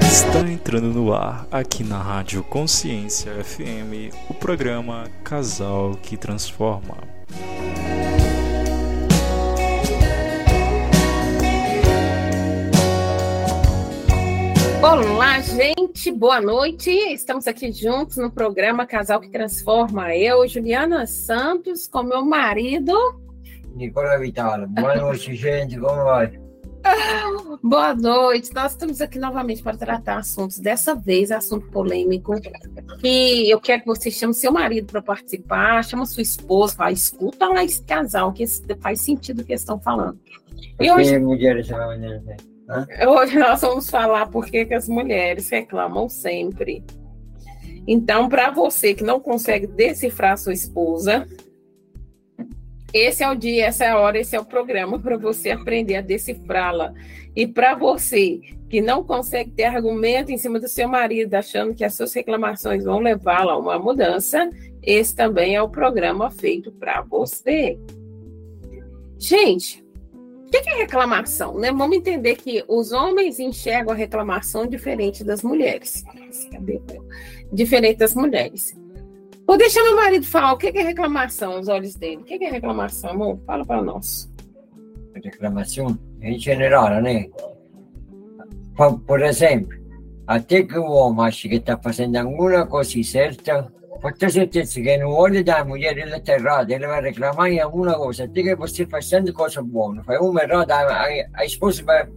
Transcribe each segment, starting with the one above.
Está entrando no ar, aqui na Rádio Consciência FM, o programa Casal que Transforma. Olá, gente, boa noite. Estamos aqui juntos no programa Casal que Transforma. Eu, Juliana Santos, com meu marido. Nicola Vital. Boa noite, gente, como vai? Boa noite. Nós estamos aqui novamente para tratar assuntos, dessa vez assunto polêmico, que eu quero que você chame seu marido para participar, chama sua esposa, fala, escuta lá esse casal, que faz sentido o que eles estão falando. E hoje, mulheres, né? hoje nós vamos falar por que as mulheres reclamam sempre. Então, para você que não consegue decifrar sua esposa, esse é o dia, essa é a hora, esse é o programa para você aprender a decifrá-la. E para você que não consegue ter argumento em cima do seu marido, achando que as suas reclamações vão levá-la a uma mudança, esse também é o programa feito para você. Gente, o que é reclamação? Né? Vamos entender que os homens enxergam a reclamação diferente das mulheres. Diferente das mulheres. Vou deixar meu marido falar o que é reclamação aos olhos dele. O que é reclamação, amor? Fala para nós. Reclamação em geral, né? Por exemplo, até que o homem acha que está fazendo alguma coisa certa, pode ter certeza que no olho da mulher ele está errado, ele vai reclamar em alguma coisa. Até que você fazendo coisa boa, faz uma errada, a, a esposa vai,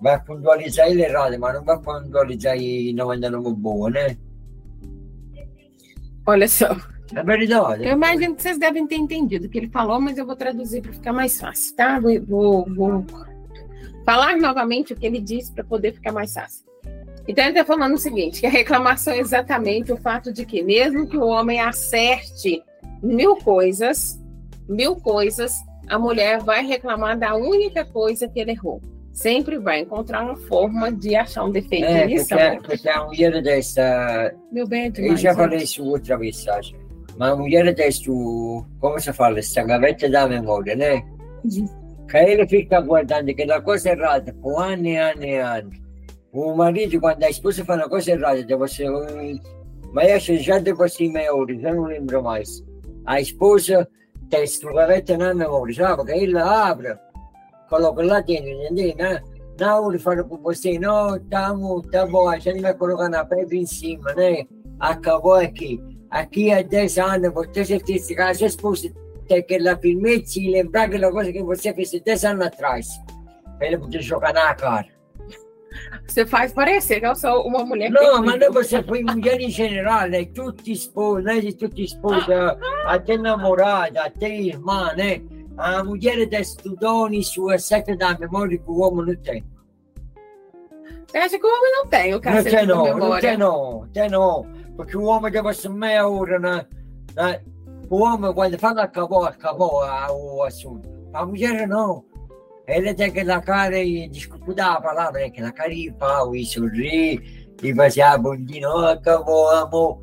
vai puntualizar ele errado, mas não vai puntualizar e não andando boa, né? Olha só. É verdade. Eu imagino que vocês devem ter entendido o que ele falou, mas eu vou traduzir para ficar mais fácil, tá? Vou, vou, vou, falar novamente o que ele disse para poder ficar mais fácil. Então ele está falando o seguinte: que a reclamação é exatamente o fato de que, mesmo que o homem acerte mil coisas, mil coisas, a mulher vai reclamar da única coisa que ele errou sempre vai encontrar uma forma de achar um defeito é, nisso. Porque, porque a mulher dessa. Meu bem, é demais, Eu já falei isso outra acho. Mas a mulher dessa, como se fala, essa gaveta da memória, né? Uhum. Que ele fica guardando aquela coisa errada por anos e anos e anos. O marido, quando a esposa fala uma coisa errada, ser um. Mas acho já depois de meia hora, já não lembro mais. A esposa tem essa gaveta na memória, sabe? Que ele abre coloca lá dentro, entendeu? Na, na hora fala com você, não, tá, tá bom, a gente vai colocar na pedra em cima, né? Acabou aqui. Aqui há 10 anos, você já tem a sua esposa tem aquela firmeza e lembrar aquela coisa que você fez 10 anos atrás. Ele poder jogar na cara. Você faz parecer que eu sou uma mulher. Não, mas não você foi mulher em geral, né? Tudo esposa, né? Tudo esposa, até namorada, até irmã, né? A mulher estudou nisso, exceto da memória que o homem não tem. Você acha que o homem não tem o cacete não tem, não? Não tem não, tem não. Porque o homem deve ser meia hora, né? né? O homem, quando fala acabou, acabou o assunto. A mulher não. Ele tem aquela cara, e desculpa a palavra, né? aquela cara de pau e sorrir e fazer a bundinha, acabou, amor.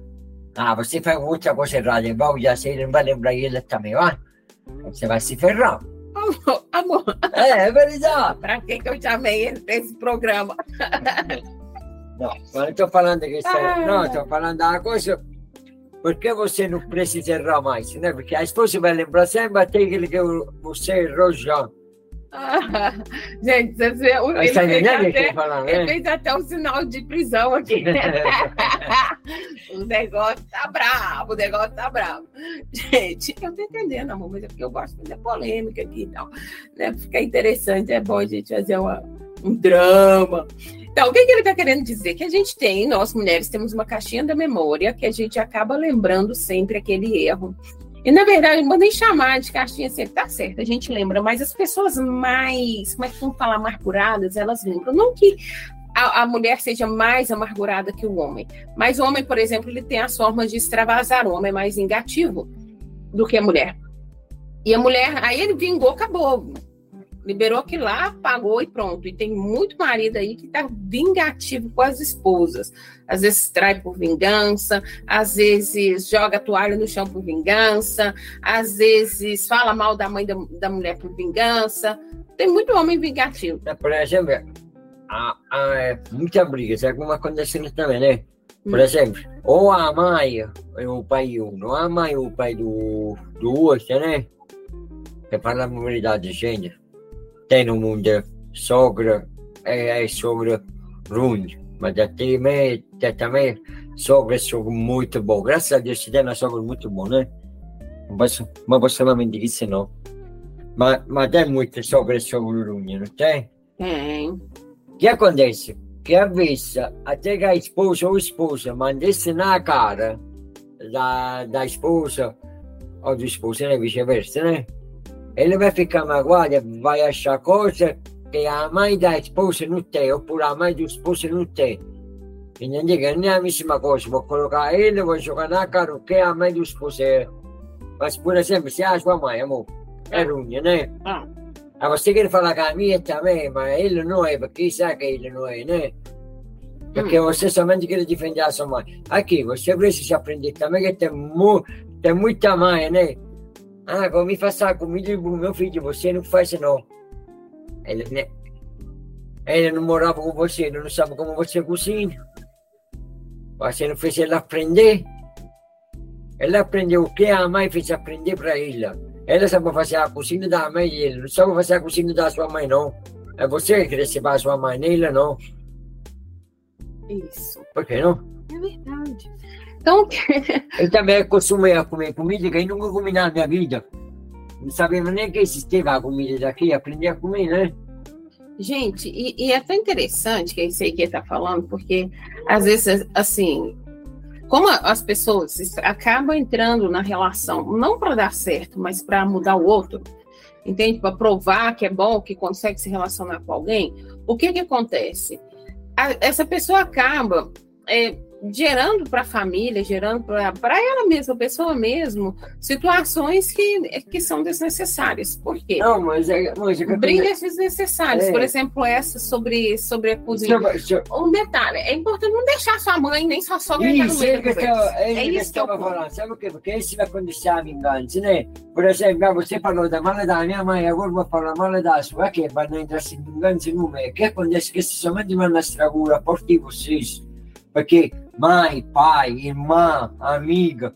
Ah, você faz outra coisa errada, igual já sei, não vai lembrar ele também, vai? Você vai se ferrar. Amor, amor. É, é verdade. Pra que, que eu chamei ele pra esse programa? Não, mas estou falando que ah. não, estou falando da coisa. Por que você não precisa errar mais, né? Porque a esposa vai lembrar sempre aquele que você errou já. gente, você, ele, tá fez até, falando, ele fez até um sinal de prisão aqui. o negócio tá bravo, o negócio tá bravo. Gente, eu tô entendendo, amor, mas é porque eu gosto de polêmica aqui e tal. Né? Fica interessante, é bom a gente fazer uma, um drama. Então, o que, que ele está querendo dizer? Que a gente tem, nós mulheres, temos uma caixinha da memória que a gente acaba lembrando sempre aquele erro e, na verdade, não nem chamar de caixinha sempre, tá certo, a gente lembra, mas as pessoas mais, como é que vamos falar, amarguradas, elas lembram. Não que a, a, mulher seja mais amargurada que o homem, mas o homem, por exemplo, ele tem as formas de extravasar, o homem é mais vingativo do que a mulher. E a mulher, aí ele vingou, acabou. Liberou aquilo lá, pagou e pronto. E tem muito marido aí que tá vingativo com as esposas. Às vezes trai por vingança, às vezes joga a toalha no chão por vingança, às vezes fala mal da mãe da, da mulher por vingança. Tem muito homem vingativo. Por exemplo, há, há muita briga, sabe como acontece também, né? Por hum. exemplo, ou a mãe é o pai um, ou a mãe é o pai do, do outro, né? Que fala a verdade, gente tem no mundo sogra é, é sogra ruim, mas até também, também sogra sogra muito bom. Graças a Deus, tem uma sogra muito boa, né? Mas, mas você não me disse não. Mas, mas tem muita sogra sogra ruim, não tem? Tem. O que acontece? Que a vezes, até que a esposa ou esposa mandasse na cara da, da esposa ou do esposo, né? Vice-versa, né? Ele vai ficar magoado, vai achar coisa que a mãe da esposa não tem, oppure a mãe do esposo não tem. Que não é a mesma coisa, vou colocar ele, vou jogar na cara o que a mãe do esposo é. Mas, por exemplo, se a sua mãe, amor, é ruim, né? Ah. Ah, você quer falar que a minha também, mas ele não é, porque sabe que ele não é, né? Porque hum. você somente quer defender a sua mãe. Aqui, você precisa aprender também que tem, mu tem muita mãe, né? Ah, vou me fazer a comida pro meu filho, você não faz não. Ele, né? ele não morava com você, ele não sabe como você cozinha. Você não fez ele aprender. Ele aprendeu o que a mãe fez aprender para ele. Ela sabe fazer a cozinha da mãe dele, não sabe fazer a cozinha da sua mãe, não. É você que recebe a sua mãe, nele, não. Isso. Por que não? É verdade. Então. eu também a comer comida que eu nunca comi na minha vida. Não sabia nem que existia a comida daqui, aprendi a comer, né? Gente, e, e é tão interessante que é isso aí que está falando, porque às vezes, assim, como as pessoas acabam entrando na relação, não para dar certo, mas para mudar o outro, entende? Para provar que é bom, que consegue se relacionar com alguém, o que que acontece? A, essa pessoa acaba é, gerando para a família, gerando para ela mesma, a pessoa mesmo, situações que, que são desnecessárias. Por quê? Não, mas é, mas é Brigas desnecessárias. É. Por exemplo, essa sobre, sobre a cozinha. Deixa, deixa... Um detalhe, é importante não deixar sua mãe nem sua sogra isso, é, que eu, é, é isso que eu estava falando. Sabe o quê? Porque isso vai acontecer a vingança, né? Por exemplo, você falou da mala da minha mãe, agora vou falar mala da sua, que para não entrar em vingança não é. O que acontece? Que se somente uma estragura por ti vocês. Porque mãe, pai, irmã, amiga.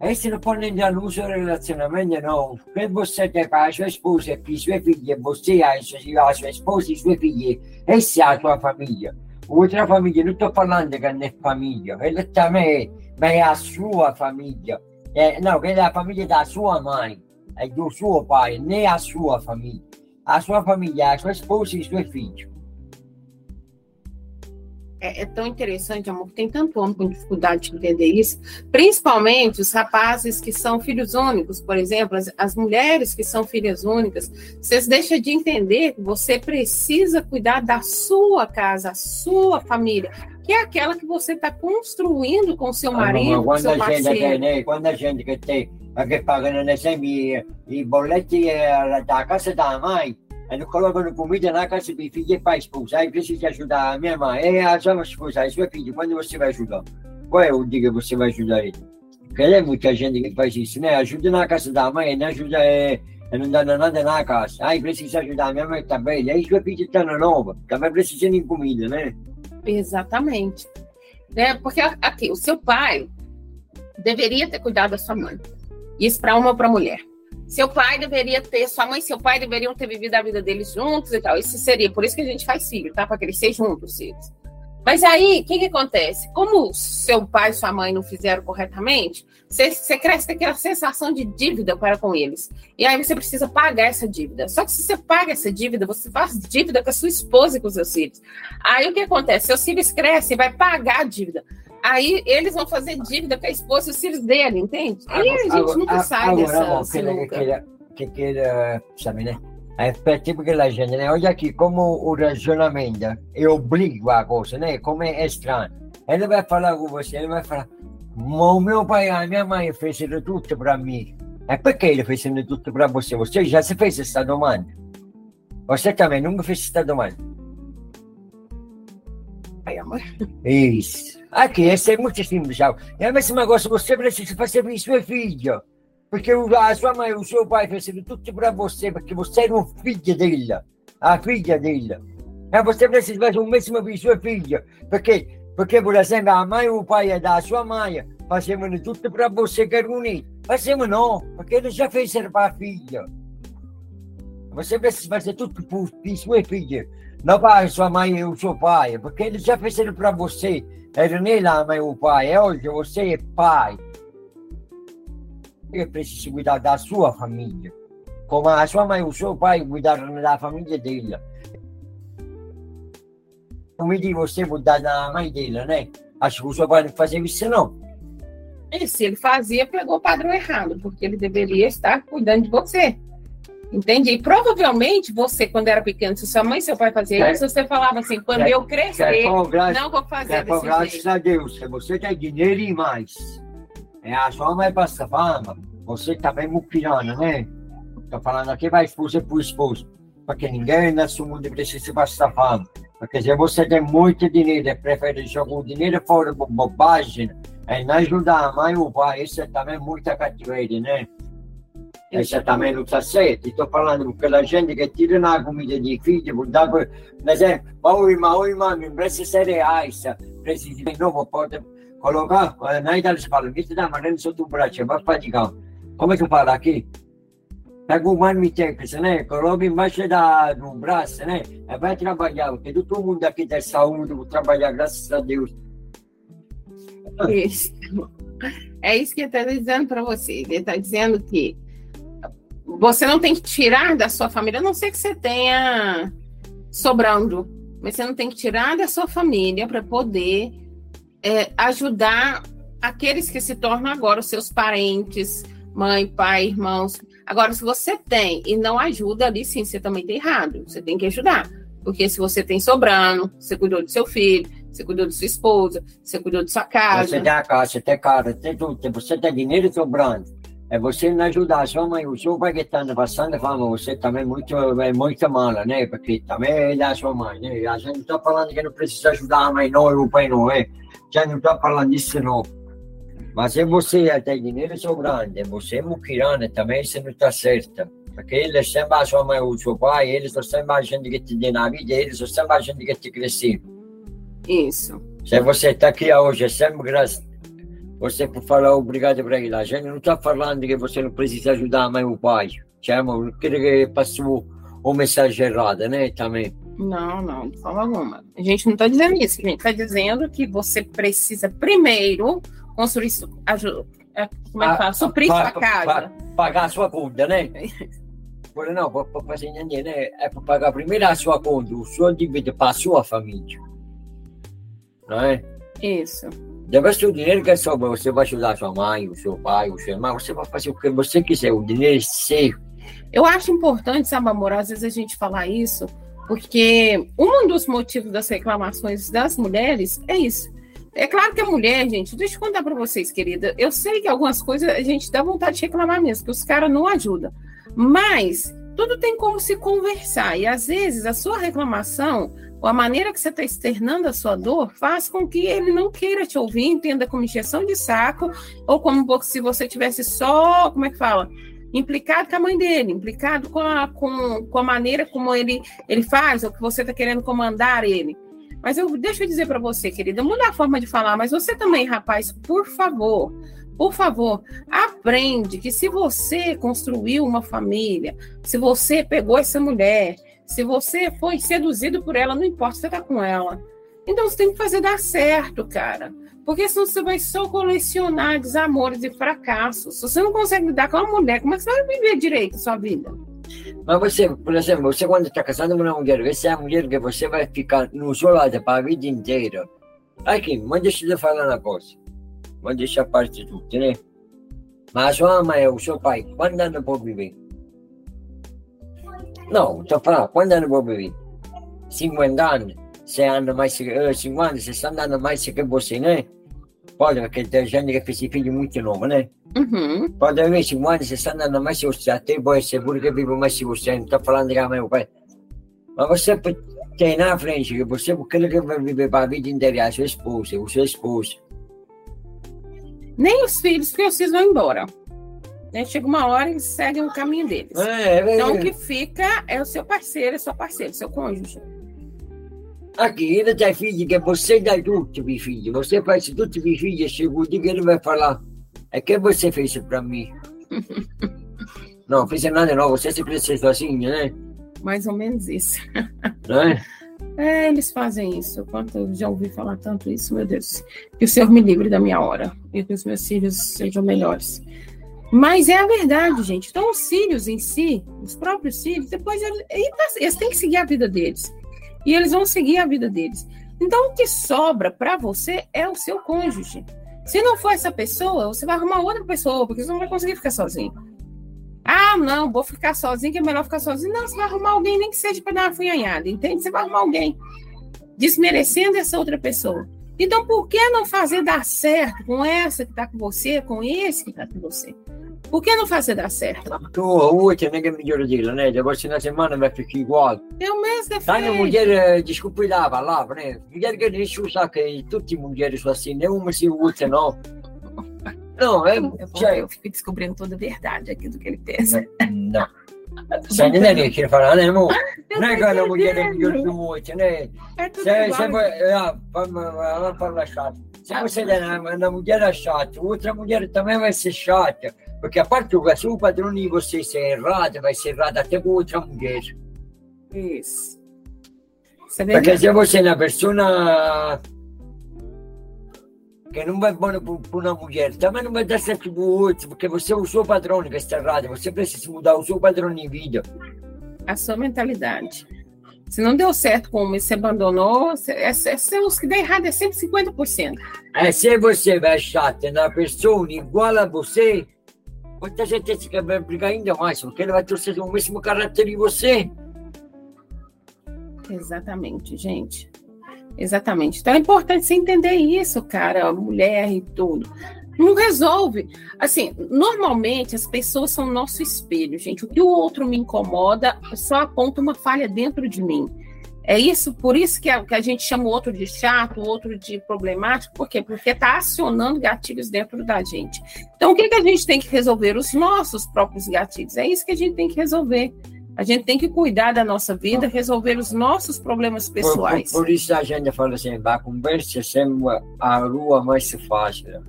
Non possono entrare nell'uso del relazionamento, no. Se você tem a sua esposa e i suoi figli, você ha la sua esposa e i suoi figli, essa è la tua famiglia. Outra famiglia, non sto parlando che non è famiglia, quella também, ma è la sua famiglia. Eh, no, quella è la famiglia della sua mãe, è del suo pai, né a sua famiglia. A sua famiglia è la sua sposa e i suoi figli. É, é, tão interessante, amor, tem tanto homem com dificuldade de entender isso, principalmente os rapazes que são filhos únicos, por exemplo, as, as mulheres que são filhas únicas, vocês deixam de entender que você precisa cuidar da sua casa, a sua família, que é aquela que você está construindo com seu marido, ah, com seu parceiro. Gente, né, quando a gente que tem, que paga, por exemplo, i boletti da casa da mãe, Eles colocano comida na casa dei figli e fai sposa, hai preciso di aiutare a mia mamma e a sua ai suoi figli, quando você vai ajudar? Qual é o dia que você vai ajudar ele? Porque é muita gente que faz isso, né? Ajuda na casa da mãe, não ajuda é, não dá nada na casa. Ai, precisa ajudar a minha mãe também. Aí sua filha está na nova, também precisa de comida, né? Exatamente. É, porque aqui, o seu pai deveria ter cuidado da sua mãe. Isso para uma ou para mulher. Seu pai deveria ter, sua mãe e seu pai deveriam ter vivido a vida deles juntos e tal. Isso seria, por isso que a gente faz filho, tá? Para crescer juntos, filhos. Mas aí, o que, que acontece? Como seu pai e sua mãe não fizeram corretamente, você, cresce com aquela sensação de dívida para com eles. E aí você precisa pagar essa dívida. Só que se você paga essa dívida, você faz dívida com a sua esposa e com os seus filhos. Aí o que acontece? Seus filhos crescem e vai pagar a dívida. Aí eles vão fazer dívida com a esposa e os filhos dele, entende? Aí a gente agora, nunca sai agora, dessa agora, sinuca. Que, que, que, sabe, né? É tipo que a gente, né? Olha aqui como o racionamento é obriga a coisa, né? Como é estranho. Ele vai falar com você, ele vai falar, o meu pai e a minha mãe fizeram tudo para mim. É porque ele fez tudo para você? Você já se fez essa demanda? Você também nunca fez essa domanda? Ai, amor. Isso. Aqui, esse é muito simples, já. É a mesma coisa, você precisa fazer isso, sua filha. Porque a sua mãe, o seu pai fizeram tudo para você, porque você era um filho dela. A filha dela. É, você precisa fazer o mesmo para sua filha. Porque, porque, por exemplo, a mãe e o pai é da sua mãe. Fazemos tudo para você que é bonito. Fazemos não, porque ele já fez para a filha. Você precisa fazer tudo para sua filha. Não para a sua mãe e o seu pai, porque eles já fizeram para você. Era nem lá mãe o pai. Hoje você é pai. Você precisa cuidar da sua família. Como a sua mãe e o seu pai cuidaram da família dele. Como de você mudar da mãe dele, né? Acho que o seu pai não fazia isso, não. E se ele fazia, pegou o padrão errado, porque ele deveria estar cuidando de você. Entende? E provavelmente você, quando era pequeno, se sua mãe e seu pai faziam Quer- isso, você falava assim: quando quer- eu crescer, Quer cobrar, não vou fazer quer desse cobrar jeito. a Deus. Você tem dinheiro e mais, é a sua mãe passa fama, você também é muquirana, né? Tô falando aqui, vai esposa por esposo. Porque ninguém nesse mundo precisa passar fama. Porque se você tem muito dinheiro e prefere jogar o dinheiro fora por bobagem, é não ajudar a mãe ou o pai, isso é também muita cativeira, né? Está certo. Estou falando com aquela gente que tira na comida de filho, por dar, por exemplo, oi, irmão, oi, irmão, me presta cereais, precisa de novo, pode colocar, eh, na Itália se fala, viste da maneira sotto o braccio, vai faticare. Come si parla aqui? Pega um marmitex, né? Coloca embaixo da, do braço, né? E vai trabalhar, porque todo mundo aqui tem saúde, vou trabalhar, graças a Deus. Isso. É isso que ele está dizendo para você. Ele está dizendo que você não tem que tirar da sua família, a não ser que você tenha sobrando, mas você não tem que tirar da sua família para poder é, ajudar aqueles que se tornam agora os seus parentes, mãe, pai, irmãos. Agora, se você tem e não ajuda ali, sim, você também está errado. Você tem que ajudar. Porque se você tem sobrando, você cuidou do seu filho, você cuidou de sua esposa, você cuidou de sua casa. Você tem a casa, você tem casa, tem tudo, você tem dinheiro sobrando. É você não ajudar a sua mãe, o seu pai que está passando fama, você também é muito, é muito mala, né? Porque também é da sua mãe, né? A gente não está falando que não precisa ajudar a mãe, não, e o pai não é. Já não está falando disso, não. Mas se você tem dinheiro sobrando, e você é muquirana também, você não está certa. Porque eles sempre a sua mãe, o seu pai, eles são sempre a gente que te deu na vida, eles são sempre a gente que te cresceu. Isso. Se você está aqui hoje, é sempre graças. Você por falar obrigado para ele. A gente não está falando que você não precisa ajudar a mãe ou o pai. Chama, não quero que passou uma mensagem errada, né? Também. Não, não, de forma alguma. A gente não está dizendo isso. A gente está dizendo que você precisa primeiro construir, su- aju- é, como é que fala? Suprir sua casa. pa- pagar a sua conta, né? Por não, para fazer entender, né? É para pagar primeiro a sua conta, o seu dívida para a sua família. Não é? Isso. Depois do dinheiro que sobra, você vai ajudar a sua mãe, o seu pai, o seu irmão, você vai fazer o que você quiser, o dinheiro é seu. Eu acho importante, sabe, amor, às vezes a gente falar isso, porque um dos motivos das reclamações das mulheres é isso. É claro que a mulher, gente, deixa eu contar para vocês, querida. Eu sei que algumas coisas a gente dá vontade de reclamar mesmo, que os caras não ajudam. Mas tudo tem como se conversar. E às vezes a sua reclamação, ou a maneira que você está externando a sua dor, faz com que ele não queira te ouvir, entenda como injeção de saco, ou como se você tivesse só, como é que fala? implicado com a mãe dele, implicado com a, com, com a maneira como ele, ele faz, ou que você está querendo comandar ele. Mas eu deixa eu dizer para você, querida, muda a forma de falar, mas você também, rapaz, por favor, por favor, aprende que se você construiu uma família, se você pegou essa mulher, se você foi seduzido por ela, não importa você tá com ela. Então você tem que fazer dar certo, cara. Porque senão você vai só colecionar desamores e fracassos. Se você não consegue lidar com uma mulher, como é que você vai viver direito a sua vida? Mas você, por exemplo, você quando está casado com uma mulher, essa é a mulher que você vai ficar no lado para a vida inteira. Aqui, mas deixa te falar uma coisa. Mas deixa a parte de tudo, né? Mas sua mãe o seu pai, quantos anos pode viver? Não, estou falando, quantos anos pode viver? 50 anos? 100 anos mais, eh, 50, 60 anos mais que você, né? Pode, porque tem gente que fez filho muito novo, né? Uhum. Pode haver 50, 60 anos mais que você, até pode ser seguro que vive mais que você, não está falando de mãe ou pai. Mas você tem na frente que você, aquele que vai viver para a vida inteira, a sua esposa, o seu esposo. Nem os filhos, porque os filhos vão embora. Né? Chega uma hora e eles seguem o caminho deles. É, é, então, o que fica é o seu parceiro, é seu parceiro, seu cônjuge. Aqui, ele tem filho que você dá tudo, meu filho. Você faz tudo, meu filho. Chega o dia que ele vai falar, é que você fez isso para mim. não, fiz nada não, você se cresceu sozinho, né? Mais ou menos isso. Né? É, eles fazem isso. Quanto eu já ouvi falar tanto isso, meu Deus. Que o Senhor me livre da minha hora e que os meus filhos sejam melhores. Mas é a verdade, gente. Então, os filhos em si, os próprios filhos, depois eles, eles têm que seguir a vida deles. E eles vão seguir a vida deles. Então, o que sobra para você é o seu cônjuge. Se não for essa pessoa, você vai arrumar outra pessoa, porque você não vai conseguir ficar sozinho. Ah, não, vou ficar sozinho, que é melhor ficar sozinho. Não, você vai arrumar alguém, nem que seja para dar uma funhanhada, entende? Você vai arrumar alguém, desmerecendo essa outra pessoa. Então, por que não fazer dar certo com essa que está com você, com esse que está com você? Por que não fazer dar certo? Tu, outra, não é melhor dele, né? Depois na semana vai ficar igual. É o mesmo defeito. Sai mulher, desculpa a palavra, né? Mulher que diz o saco, tutte mulheres são assim, nem uma se outra, não. Não, é. Eu, já... eu fico descobrindo toda a verdade aqui do que ele pensa. Não. Você não é que ele fala, né, amor? Não é que a mulher é melhor que o outro, né? É tudo Você, igual. ah, ela fala chato. Se você der na, na mulher é chata, outra mulher também vai ser chata. Porque a parte do se o você ser errado, vai ser errado até com outra mulher. Isso. É Porque se você é uma pessoa que não vai bom para uma mulher, também não vai dar certo para o outro, porque você é o seu padrão que está errado, você precisa mudar o seu padrão de vida. A sua mentalidade. Se não deu certo com uma e você abandonou, você- é, é, é, os que deu errado é sempre 50%. É, se você vai chata na pessoa igual a você, muita gente que vai brigar ainda mais, porque ele vai torcer o mesmo caráter de você. Exatamente, gente. Exatamente. Então é importante você entender isso, cara, mulher e tudo. Não resolve. Assim, normalmente as pessoas são nosso espelho, gente. O que o outro me incomoda só aponta uma falha dentro de mim. É isso, por isso que a, que a gente chama o outro de chato, o outro de problemático, por quê? Porque está acionando gatilhos dentro da gente. Então, o que, que a gente tem que resolver? Os nossos próprios gatilhos. É isso que a gente tem que resolver. A gente tem que cuidar da nossa vida, resolver os nossos problemas Por, pessoais. por, por isso a gente fala assim, a conversa é sempre a rua mais fácil.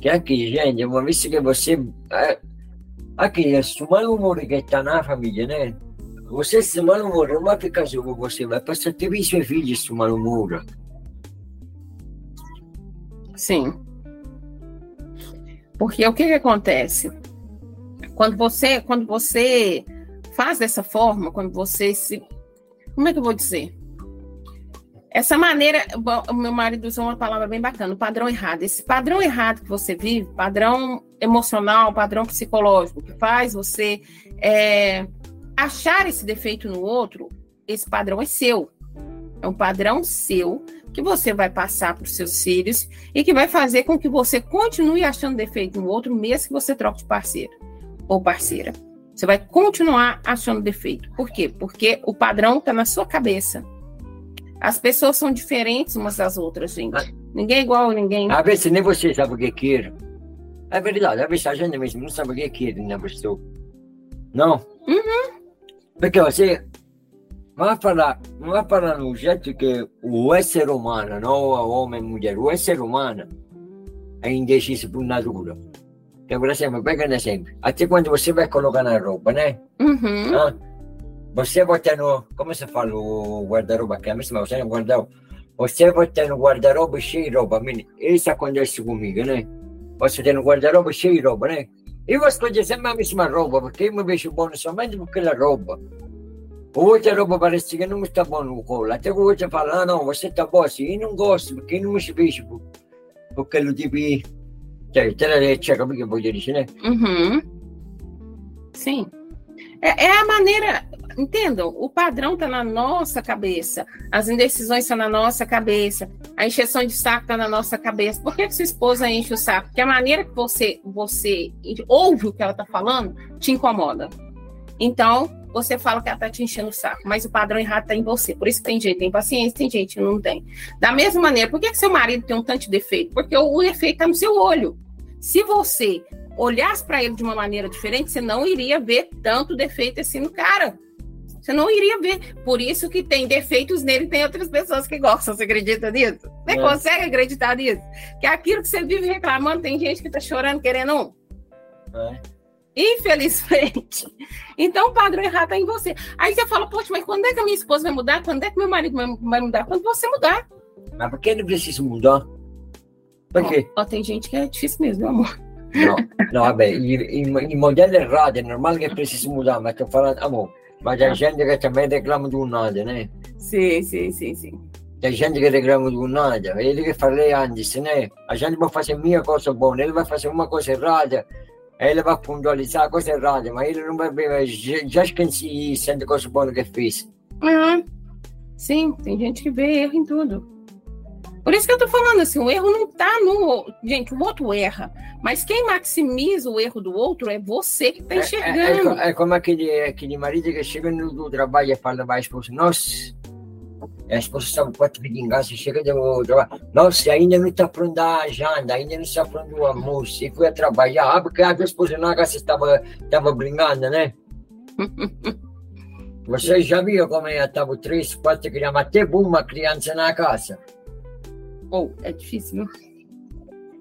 Que aqui, gente, uma vez que você. é, Aqui, esse mau humor que está na família, né? Você, esse mau humor, não vai ficar com você, vai passar seu filho, esse mau humor. Sim. Porque o que, que acontece? Quando você, quando você faz dessa forma, quando você se. Como é que eu vou dizer? Essa maneira, bom, meu marido usou uma palavra bem bacana, o padrão errado. Esse padrão errado que você vive, padrão emocional, padrão psicológico, que faz você é, achar esse defeito no outro, esse padrão é seu. É um padrão seu que você vai passar para os seus filhos e que vai fazer com que você continue achando defeito no outro, mesmo que você troque de parceiro ou parceira. Você vai continuar achando defeito. Por quê? Porque o padrão está na sua cabeça. As pessoas são diferentes umas das outras, gente. Ninguém é igual a ninguém. Às vezes nem você sabe o que quer. É verdade, às vezes a gente mesmo não sabe o que quer na pessoa. Não? Uhum. Porque você vai falar, não vai falar no jeito que o é ser humano, não o homem e mulher, o ser humano é indeciso por natura. Então, por exemplo, pega um exemplo. Até quando você vai colocar na roupa, né? Uhum. Ah, você bota no, como se fala, o guarda-roupa, a você não guarda Você bota no guarda-roupa cheio de roupa, isso acontece comigo, né? Você tem no guarda-roupa cheio de roupa, né? E você pode sempre a mesma roupa, porque eu me vejo bom somente por aquela roupa. Outra roupa parece que não está bom no colo. Até o outro fala, ah, não, você está bom assim. E não gosto, porque eu não me vejo por, por aquele tipo de... Cioè, te la legge, come che voglio dire, né? Uhum. Sim. É, é a maneira. Entendam, o padrão está na nossa cabeça, as indecisões estão na nossa cabeça, a encheção de saco está na nossa cabeça. Por que, que sua esposa enche o saco? Porque a maneira que você, você ouve o que ela está falando te incomoda. Então, você fala que ela tá te enchendo o saco, mas o padrão errado tá em você. Por isso tem gente tem paciência, tem gente que não tem. Da mesma maneira, por que, que seu marido tem um tanto de defeito? Porque o, o defeito tá no seu olho. Se você olhasse para ele de uma maneira diferente, você não iria ver tanto defeito assim no cara. Você não iria ver. Por isso que tem defeitos nele, tem outras pessoas que gostam. Você acredita nisso? Você é. consegue acreditar nisso? Que aquilo que você vive reclamando, tem gente que tá chorando querendo um. É. Infelizmente. Então o padrão errado está em você. Aí você fala, poxa, mas quando é que a minha esposa vai mudar? Quando é que meu marido vai mudar? Quando você mudar. Mas por que ele precisa mudar? Por quê? Ó, ó, tem gente que é difícil mesmo, meu amor. Não, não, vabbè, il, il modello errato è normale che precisi mudare, ma sto parlando, amore, ma c'è gente che também reclama do nada, né? Sim, sim, sim, sim. C'è gente che reclama do nada, ele que falei antes, né? A gente vai fazer minha coisa boa, ele vai fazer uma coisa errada, ele vai puntualizar a coisa errada, mas ele não vai ver, já que se sente coisa boa que fez. Uhum. Sim, tem gente que vê erro em tudo. Por isso que eu tô falando assim, o erro não tá no. Gente, o outro erra. Mas quem maximiza o erro do outro é você que tá enxergando. É, é, é como aquele, aquele marido que chega no trabalho e fala para a esposa, nossa, a esposa está quatro de vingança, chega do trabalho, nossa, ainda não está pronta a janta, ainda não está pronto o almoço, e foi a trabalhar, ah, porque a esposa na casa estava, estava brincando, né? Você já viu como é? Estava três, quatro crianças, até uma criança na casa. Ou oh, é difícil, viu?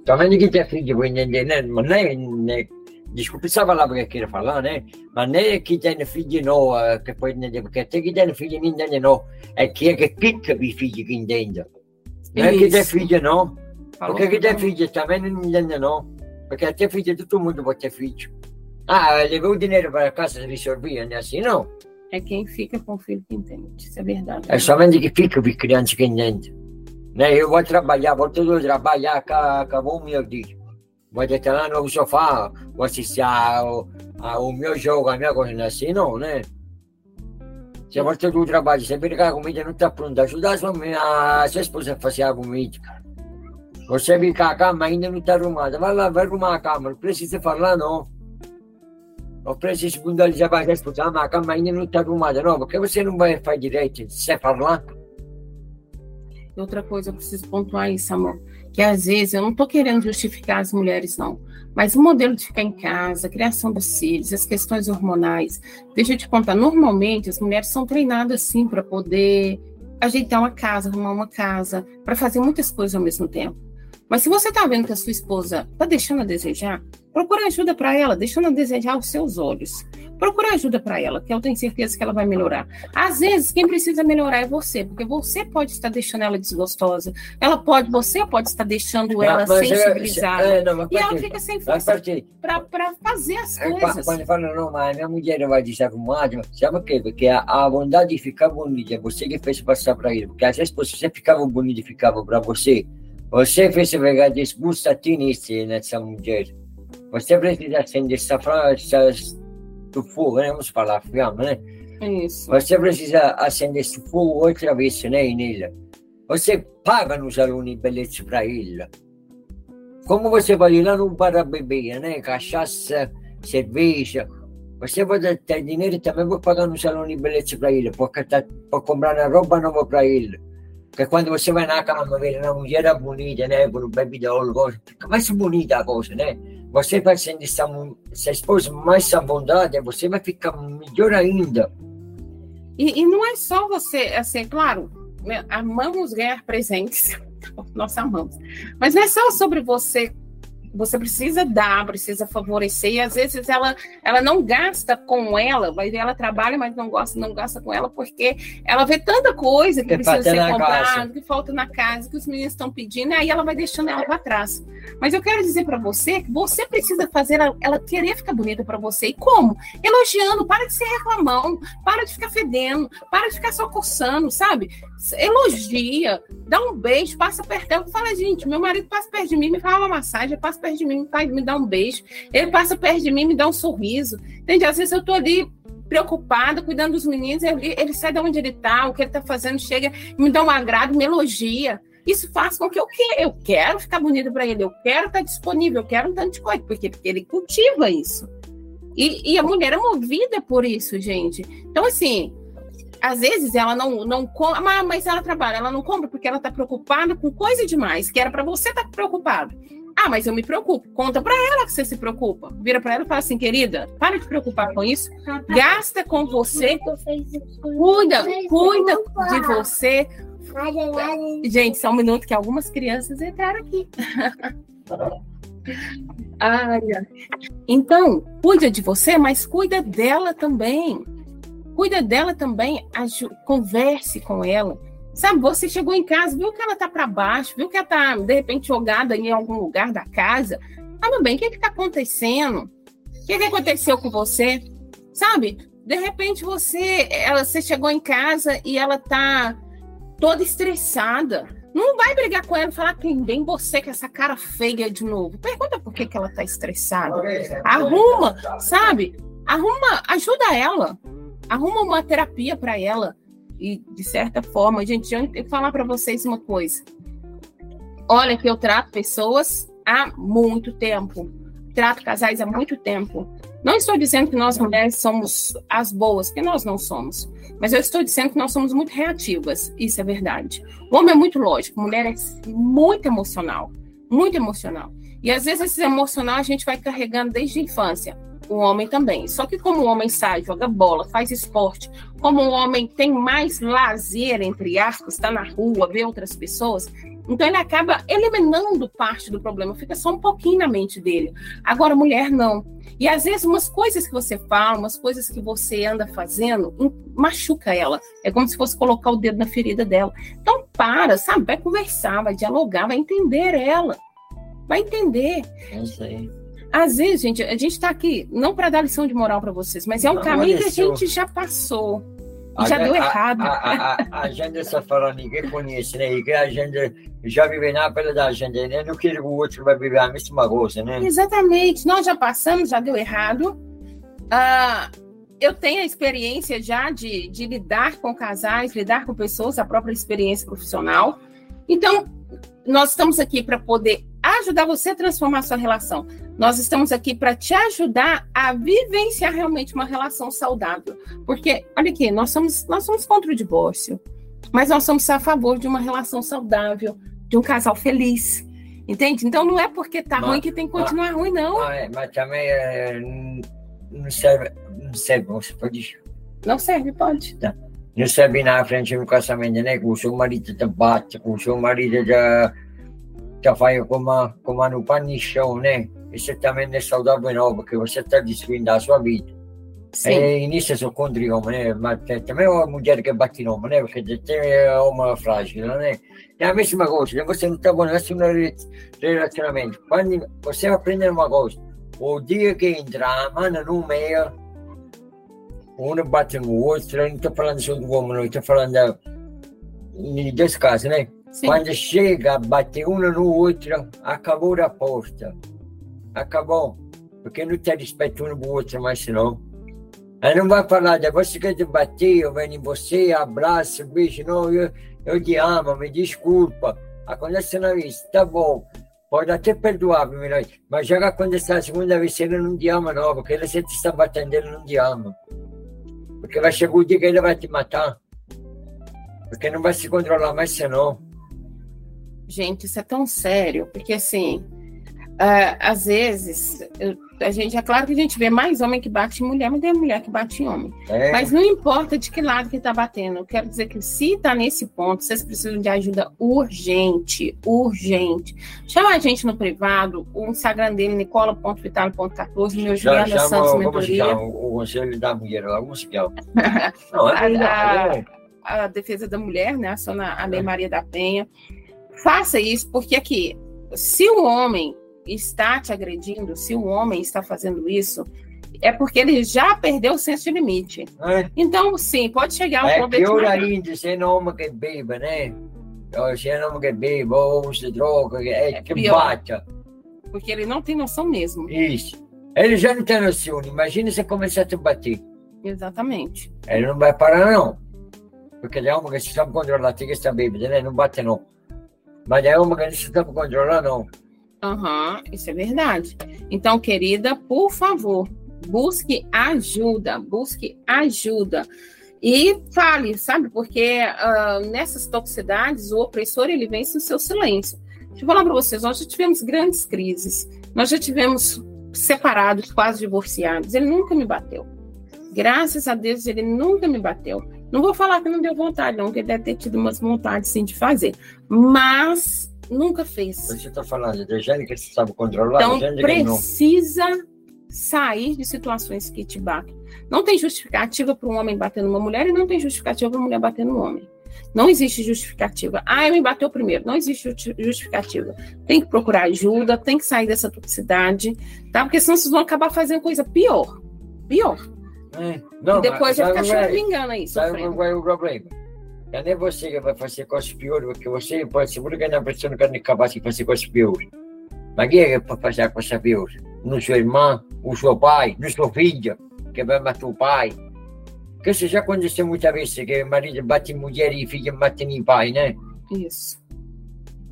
Também ninguém tem filho, vou entender, né? Mas nem, nem, desculpe essa palavra que eu falar, né? Mas nem que tem filho não, que pode entender, porque até que tem filho não entende não, é que é que fica com filho que entende. Não é que tem filho não, porque que tem filho também não entende não, porque até filho todo mundo pode ter filho. Ah, levou o dinheiro para casa, resolvia, não é assim não? É quem fica com o filho que entende, isso é verdade. É somente que fica com criança que entende. Né? Eu vou trabalhar, vou todo trabalhar, acabou o meu dia. Vou deitar lá no sofá, vou assistir ao, ao meu jogo, a minha coisa, assim não, né? Você vai ter do trabalho, você a comida não está pronta, ajuda a sua, a sua esposa a fazer a comida. Você que a cama ainda não está arrumada, vai lá, vai arrumar a cama, não precisa falar não. Não precisa puntualizar para a esposa, a cama ainda não está arrumada, não, porque você não vai fazer direito, você falar. Outra coisa, eu preciso pontuar isso, amor, que às vezes eu não estou querendo justificar as mulheres, não, mas o modelo de ficar em casa, a criação dos filhos, as questões hormonais, deixa eu te contar, normalmente as mulheres são treinadas assim para poder ajeitar uma casa, arrumar uma casa, para fazer muitas coisas ao mesmo tempo. Mas se você está vendo que a sua esposa está deixando a desejar, procura ajuda para ela, deixando a desejar os seus olhos procura ajuda para ela, que eu tenho certeza que ela vai melhorar. Às vezes, quem precisa melhorar é você, porque você pode estar deixando ela desgostosa. Ela pode, você pode estar deixando ela mas, sensibilizada. É, não, e ela fica sem força para fazer as é, coisas. Quando fala, não, mas minha mulher vai desarrumada, sabe por quê? Porque a, a vontade de ficar bonita, é você que fez passar para ele. Porque às vezes você ficava bonito e ficava para você. Você fez pegar desgusta nessa mulher. Você precisa acender essa, essa fogo, né? Vamos falar fiamma, né? Isso. Você precisa acender esse fogo outra vez, né, nele. Você paga nos alunos beleza para ele. Como você vai lá no para beber, né? Cachaça, cerveja. Você vai ter dinheiro também para pagar nos alunos beleza para ele, porque tá, para comprar roupa nova para ele. Porque quando você vai na cama ver uma mulher bonita, né? Com bebida fica mais bonita a coisa, né? Você vai sendo essa esposa mais à vontade, você vai ficar melhor ainda. E, e não é só você, assim, claro, né, amamos ganhar presentes, nós amamos, mas não é só sobre você você precisa dar, precisa favorecer, e às vezes ela, ela não gasta com ela, vai ver, ela trabalha, mas não gosta, não gasta com ela, porque ela vê tanta coisa que, que precisa ser comprada, que falta na casa, que os meninos estão pedindo, e aí ela vai deixando ela para trás. Mas eu quero dizer para você que você precisa fazer ela, ela querer ficar bonita para você. E como? Elogiando, para de ser reclamão, para de ficar fedendo, para de ficar só coçando, sabe? Elogia, dá um beijo, passa perto dela, fala, gente, meu marido passa perto de mim, me fala uma massagem, passa perto de mim, me dá um beijo. Ele passa perto de mim, me dá um sorriso. Entende? Às vezes eu tô ali preocupada, cuidando dos meninos, ele, ele sai de onde ele tá, o que ele tá fazendo, chega, me dá um agrado, me elogia. Isso faz com que eu, que, eu quero ficar bonita para ele, eu quero estar disponível, eu quero um tanto de coisa, porque, porque ele cultiva isso. E, e a mulher é movida por isso, gente. Então, assim, às vezes ela não, não compra, mas ela trabalha, ela não compra porque ela está preocupada com coisa demais, que era para você estar tá preocupado. Ah, mas eu me preocupo. Conta para ela que você se preocupa. Vira para ela e fala assim, querida, para de preocupar com isso. Gasta com você. Cuida, cuida de você. Gente, só um minuto que algumas crianças entraram aqui. Ai, então, cuida de você, mas cuida dela também. Cuida dela também, converse com ela. Sabe, você chegou em casa, viu que ela tá para baixo, viu que ela tá, de repente, jogada em algum lugar da casa. Meu bem, o que que tá acontecendo? O que que aconteceu com você? Sabe, de repente você, ela, você chegou em casa e ela tá toda estressada. Não vai brigar com ela e falar que bem você com essa cara feia de novo. Pergunta por que, que ela tá estressada. Arruma, sabe? Arruma, ajuda ela. Arruma uma terapia para ela. E, de certa forma, gente, eu vou falar para vocês uma coisa. Olha que eu trato pessoas há muito tempo. Trato casais há muito tempo. Não estou dizendo que nós mulheres somos as boas, que nós não somos. Mas eu estou dizendo que nós somos muito reativas. Isso é verdade. O homem é muito lógico, a mulher é muito emocional. Muito emocional. E às vezes esse emocional a gente vai carregando desde a infância o homem também. Só que como o homem sai, joga bola, faz esporte, como o homem tem mais lazer, entre aspas, está na rua, vê outras pessoas, então ele acaba eliminando parte do problema, fica só um pouquinho na mente dele. Agora, mulher não. E às vezes umas coisas que você fala, umas coisas que você anda fazendo, machuca ela. É como se fosse colocar o dedo na ferida dela. Então para, sabe? Vai conversar, vai dialogar, vai entender ela. Vai entender. É isso aí. Às vezes, gente, a gente está aqui não para dar lição de moral para vocês, mas é um não, caminho que a gente já passou. E já deu errado. A, a, a, a gente está falando, ninguém conhece, né? Que a gente já vive na pele da gente, né? Não quer que o outro vai viver a mesma coisa, né? Exatamente. Nós já passamos, já deu errado. Ah, eu tenho a experiência já de, de lidar com casais, lidar com pessoas, a própria experiência profissional. Então, nós estamos aqui para poder ajudar você a transformar a sua relação. Nós estamos aqui para te ajudar a vivenciar realmente uma relação saudável. Porque, olha aqui, nós somos, nós somos contra o divórcio, mas nós somos a favor de uma relação saudável, de um casal feliz. Entende? Então não é porque tá mas, ruim que tem que continuar mas, ruim, não. Mas, mas também é, não serve, não serve, você pode. Não serve, pode. Tá. Não serve na frente do casamento, né? Com o seu marido te bate, com o seu marido já, já faz como, como no panichão, né? Isso também não é saudável não, porque você está destruindo a sua vida. Sim. E nisso sono contro gli uomini, né? ma também é uma mulher que bate no né? Porque tem é uma frágil, né? É a mesma coisa, se você não está bom nesse relacionamento, quando você aprende uma coisa, o dia que entra a mano no meio, um bate no outro, não estou falando só do homem, não estou falando em dois casos, né? Sim. Quando chega, bate um no outro, acabou a porta acabou. Porque não tem respeito um no outro mais não. Ela não vai falar, de você quer te bater, eu venho em você, abraço, beijo, não, eu, eu te amo, me desculpa. Acontece não isso, tá bom. Pode até perdoar, melhor, mas já que aconteceu a segunda vez, ele não te ama, não, porque ele sempre está batendo, ele não te ama. Porque vai chegar o dia que ele vai te matar. Porque não vai se controlar mais, senão. Gente, isso é tão sério, porque assim, Uh, às vezes, eu, a gente, é claro que a gente vê mais homem que bate em mulher, mas tem mulher que bate em homem. É. Mas não importa de que lado que está batendo. Eu quero dizer que se está nesse ponto, vocês precisam de ajuda urgente, urgente. Chama a gente no privado, o Instagram dele, nicola.vitale.14, meu Juliana Santos Mentoria. O conselho da mulher, que Não, é a, a, a, defesa da mulher, né? A Sona Lei Maria da Penha. Faça isso, porque aqui, se o homem está te agredindo, se o homem está fazendo isso, é porque ele já perdeu o senso de limite. É. Então, sim, pode chegar um é ponto... É pior ainda, se é homem que beba, né? Se é homem que beba, ou usa droga, é, é que pior, bate. Porque ele não tem noção mesmo. Isso. Ele já não tem noção. Imagina se começar a te bater. Exatamente. Ele não vai parar, não. Porque ele é homem que se sabe controlar, tem que estar bêbado, né? Não bate, não. Mas é homem que não se sabe controlar, não. Aham, uhum, isso é verdade. Então, querida, por favor, Busque ajuda, busque ajuda. E fale, sabe? Porque uh, nessas toxicidades, o opressor ele vence no seu silêncio. Deixa eu falar para vocês, nós já tivemos grandes crises, nós já tivemos separados, quase divorciados. Ele nunca me bateu. Graças a Deus, ele nunca me bateu. Não vou falar que não deu vontade, não, que ele deve ter tido umas vontades sim de fazer. Mas nunca fez. Você está falando de gente que você sabe controlar, então, precisa sair de situações que te batem. Não tem justificativa para um homem bater numa mulher e não tem justificativa para uma mulher bater no homem. Não existe justificativa. Ah, ele me bateu primeiro. Não existe justificativa. Tem que procurar ajuda, tem que sair dessa toxicidade, tá? Porque senão vocês vão acabar fazendo coisa pior. Pior. É. Não, e depois vai ficar choramingando aí, sabe qual é o problema? Não é você que vai fazer coisas piores, porque você pode ser muito uma pessoa que não é capaz de fazer coisas piores. Mas quem é que pode fazer coisas piores? No seu irmão, o seu pai, no seu filho, que vai matar o pai. Que isso já aconteceu muitas vezes, que marido bate mulher e filho bate em pai, né? Isso.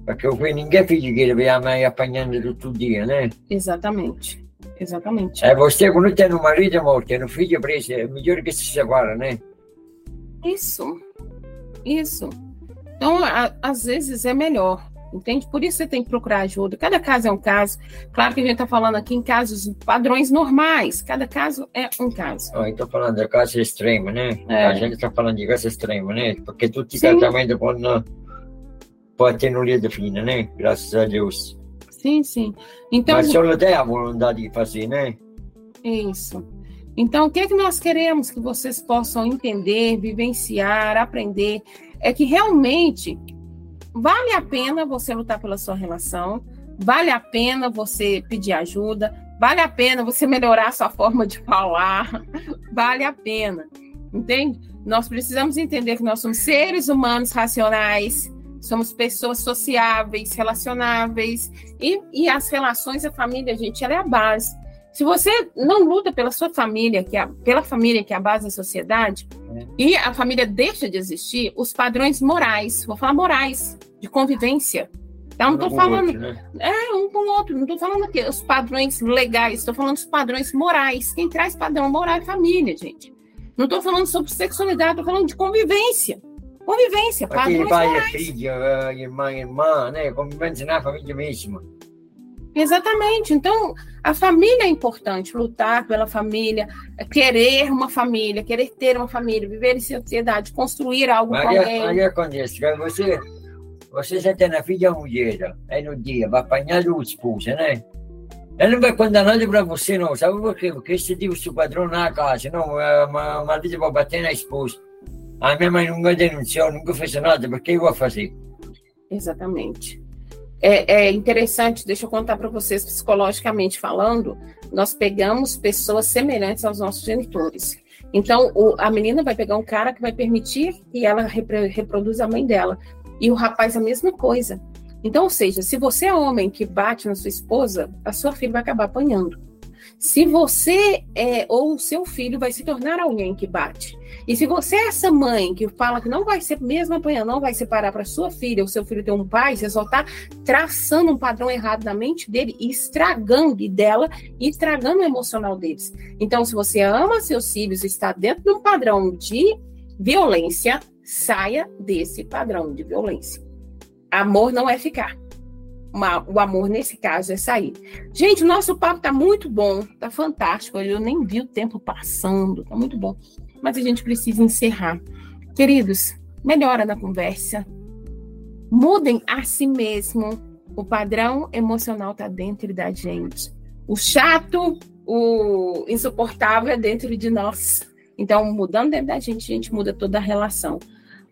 Porque eu vi ninguém filho que ele vê a mãe apanhando todo dia, né? Exatamente. Exatamente. É você, quando tem um marido morto, tem um filho preso, é melhor que se agora, né? Isso. Isso. Então, a, às vezes é melhor, entende? Por isso você tem que procurar ajuda. Cada caso é um caso. Claro que a gente está falando aqui em casos padrões normais. Cada caso é um caso. Oh, estou falando de caso extremo, né? É. A gente está falando de caso extremo, né? Porque tudo também depois não pode ter no lido fino, né? Graças a Deus. Sim, sim. Então, Mas só não tem a vontade de fazer, né? Isso. Então, o que é que nós queremos que vocês possam entender, vivenciar, aprender? É que realmente vale a pena você lutar pela sua relação, vale a pena você pedir ajuda, vale a pena você melhorar a sua forma de falar, vale a pena, entende? Nós precisamos entender que nós somos seres humanos racionais, somos pessoas sociáveis, relacionáveis, e, e as relações, a família, gente, ela é a base. Se você não luta pela sua família, que é, pela família que é a base da sociedade, é. e a família deixa de existir, os padrões morais, vou falar morais, de convivência. Então, não estou falando. Outro, né? É, um com o outro. Não estou falando aqui os padrões legais, estou falando os padrões morais. Quem traz padrão moral é família, gente. Não estou falando sobre sexualidade, estou falando de convivência. Convivência, padrões pai morais. é filho, irmã, irmã, né? Convivência na família mesmo. Exatamente. Então, a família é importante, lutar pela família, querer uma família, querer ter uma família, viver em sociedade, construir algo Maria, com alguém. Maria acontece, você, você já tem a filha mulher, aí no dia, vai apanhar o esposa, né? Ela não vai contar nada para você, não. Sabe por quê? Porque você tem o padrão na casa, não, o marido vai bater na esposa. A minha mãe nunca denunciou, nunca fez nada, porque eu vou fazer? Exatamente é, é interessante, deixa eu contar para vocês, psicologicamente falando, nós pegamos pessoas semelhantes aos nossos genitores. Então, o, a menina vai pegar um cara que vai permitir que ela repro, reproduza a mãe dela. E o rapaz a mesma coisa. Então, ou seja, se você é homem que bate na sua esposa, a sua filha vai acabar apanhando. Se você é, ou o seu filho vai se tornar alguém que bate. E se você é essa mãe que fala que não vai ser, mesmo apanhando, não vai separar para sua filha ou seu filho ter um pai, você só está traçando um padrão errado na mente dele e estragando dela e estragando o emocional deles. Então, se você ama seus filhos e está dentro de um padrão de violência, saia desse padrão de violência. Amor não é ficar o amor nesse caso é sair. Gente, o nosso papo tá muito bom, tá fantástico. Eu nem vi o tempo passando, tá muito bom. Mas a gente precisa encerrar. Queridos, melhora na conversa. Mudem a si mesmo. O padrão emocional tá dentro da gente. O chato, o insuportável é dentro de nós. Então, mudando dentro da gente, a gente muda toda a relação.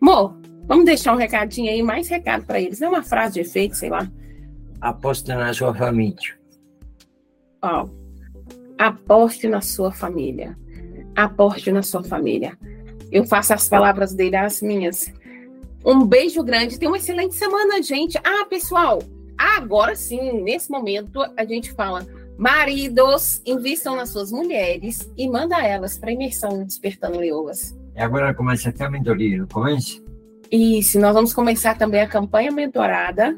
Amor, vamos deixar um recadinho aí, mais recado para eles. É uma frase de efeito, sei lá aposte na sua família. Ó, aposte na sua família. Aposte na sua família. Eu faço as palavras dele as minhas. Um beijo grande. Tenha uma excelente semana, gente. Ah, pessoal, agora sim, nesse momento, a gente fala: maridos, invistam nas suas mulheres e manda elas para imersão Despertando Leoas. E agora começa até a mentoria, não começa? Isso, nós vamos começar também a campanha mentorada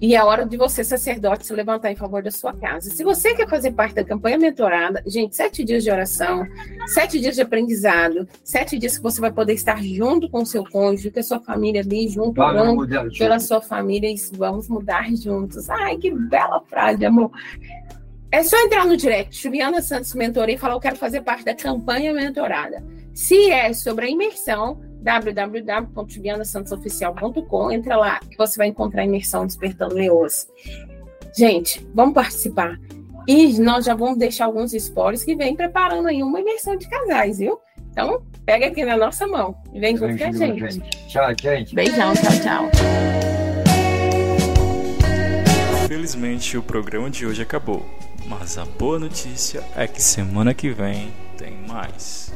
E é hora de você, sacerdote, se levantar em favor da sua casa. Se você quer fazer parte da campanha mentorada, gente, sete dias de oração, sete dias de aprendizado, sete dias que você vai poder estar junto com o seu cônjuge, com a sua família ali, junto orando pela sua família, e vamos mudar juntos. Ai, que bela frase, amor. É só entrar no direct, Juliana Santos Mentoria, e falar: Eu quero fazer parte da campanha mentorada. Se é sobre a imersão, www.julianasantsoficial.com. Entra lá que você vai encontrar a imersão Despertando Leoas. Gente, vamos participar. E nós já vamos deixar alguns spoilers que vem preparando aí uma imersão de casais, viu? Então, pega aqui na nossa mão e vem junto com a gente. Tchau, gente. Beijão, tchau, tchau. Felizmente o programa de hoje acabou, mas a boa notícia é que semana que vem tem mais.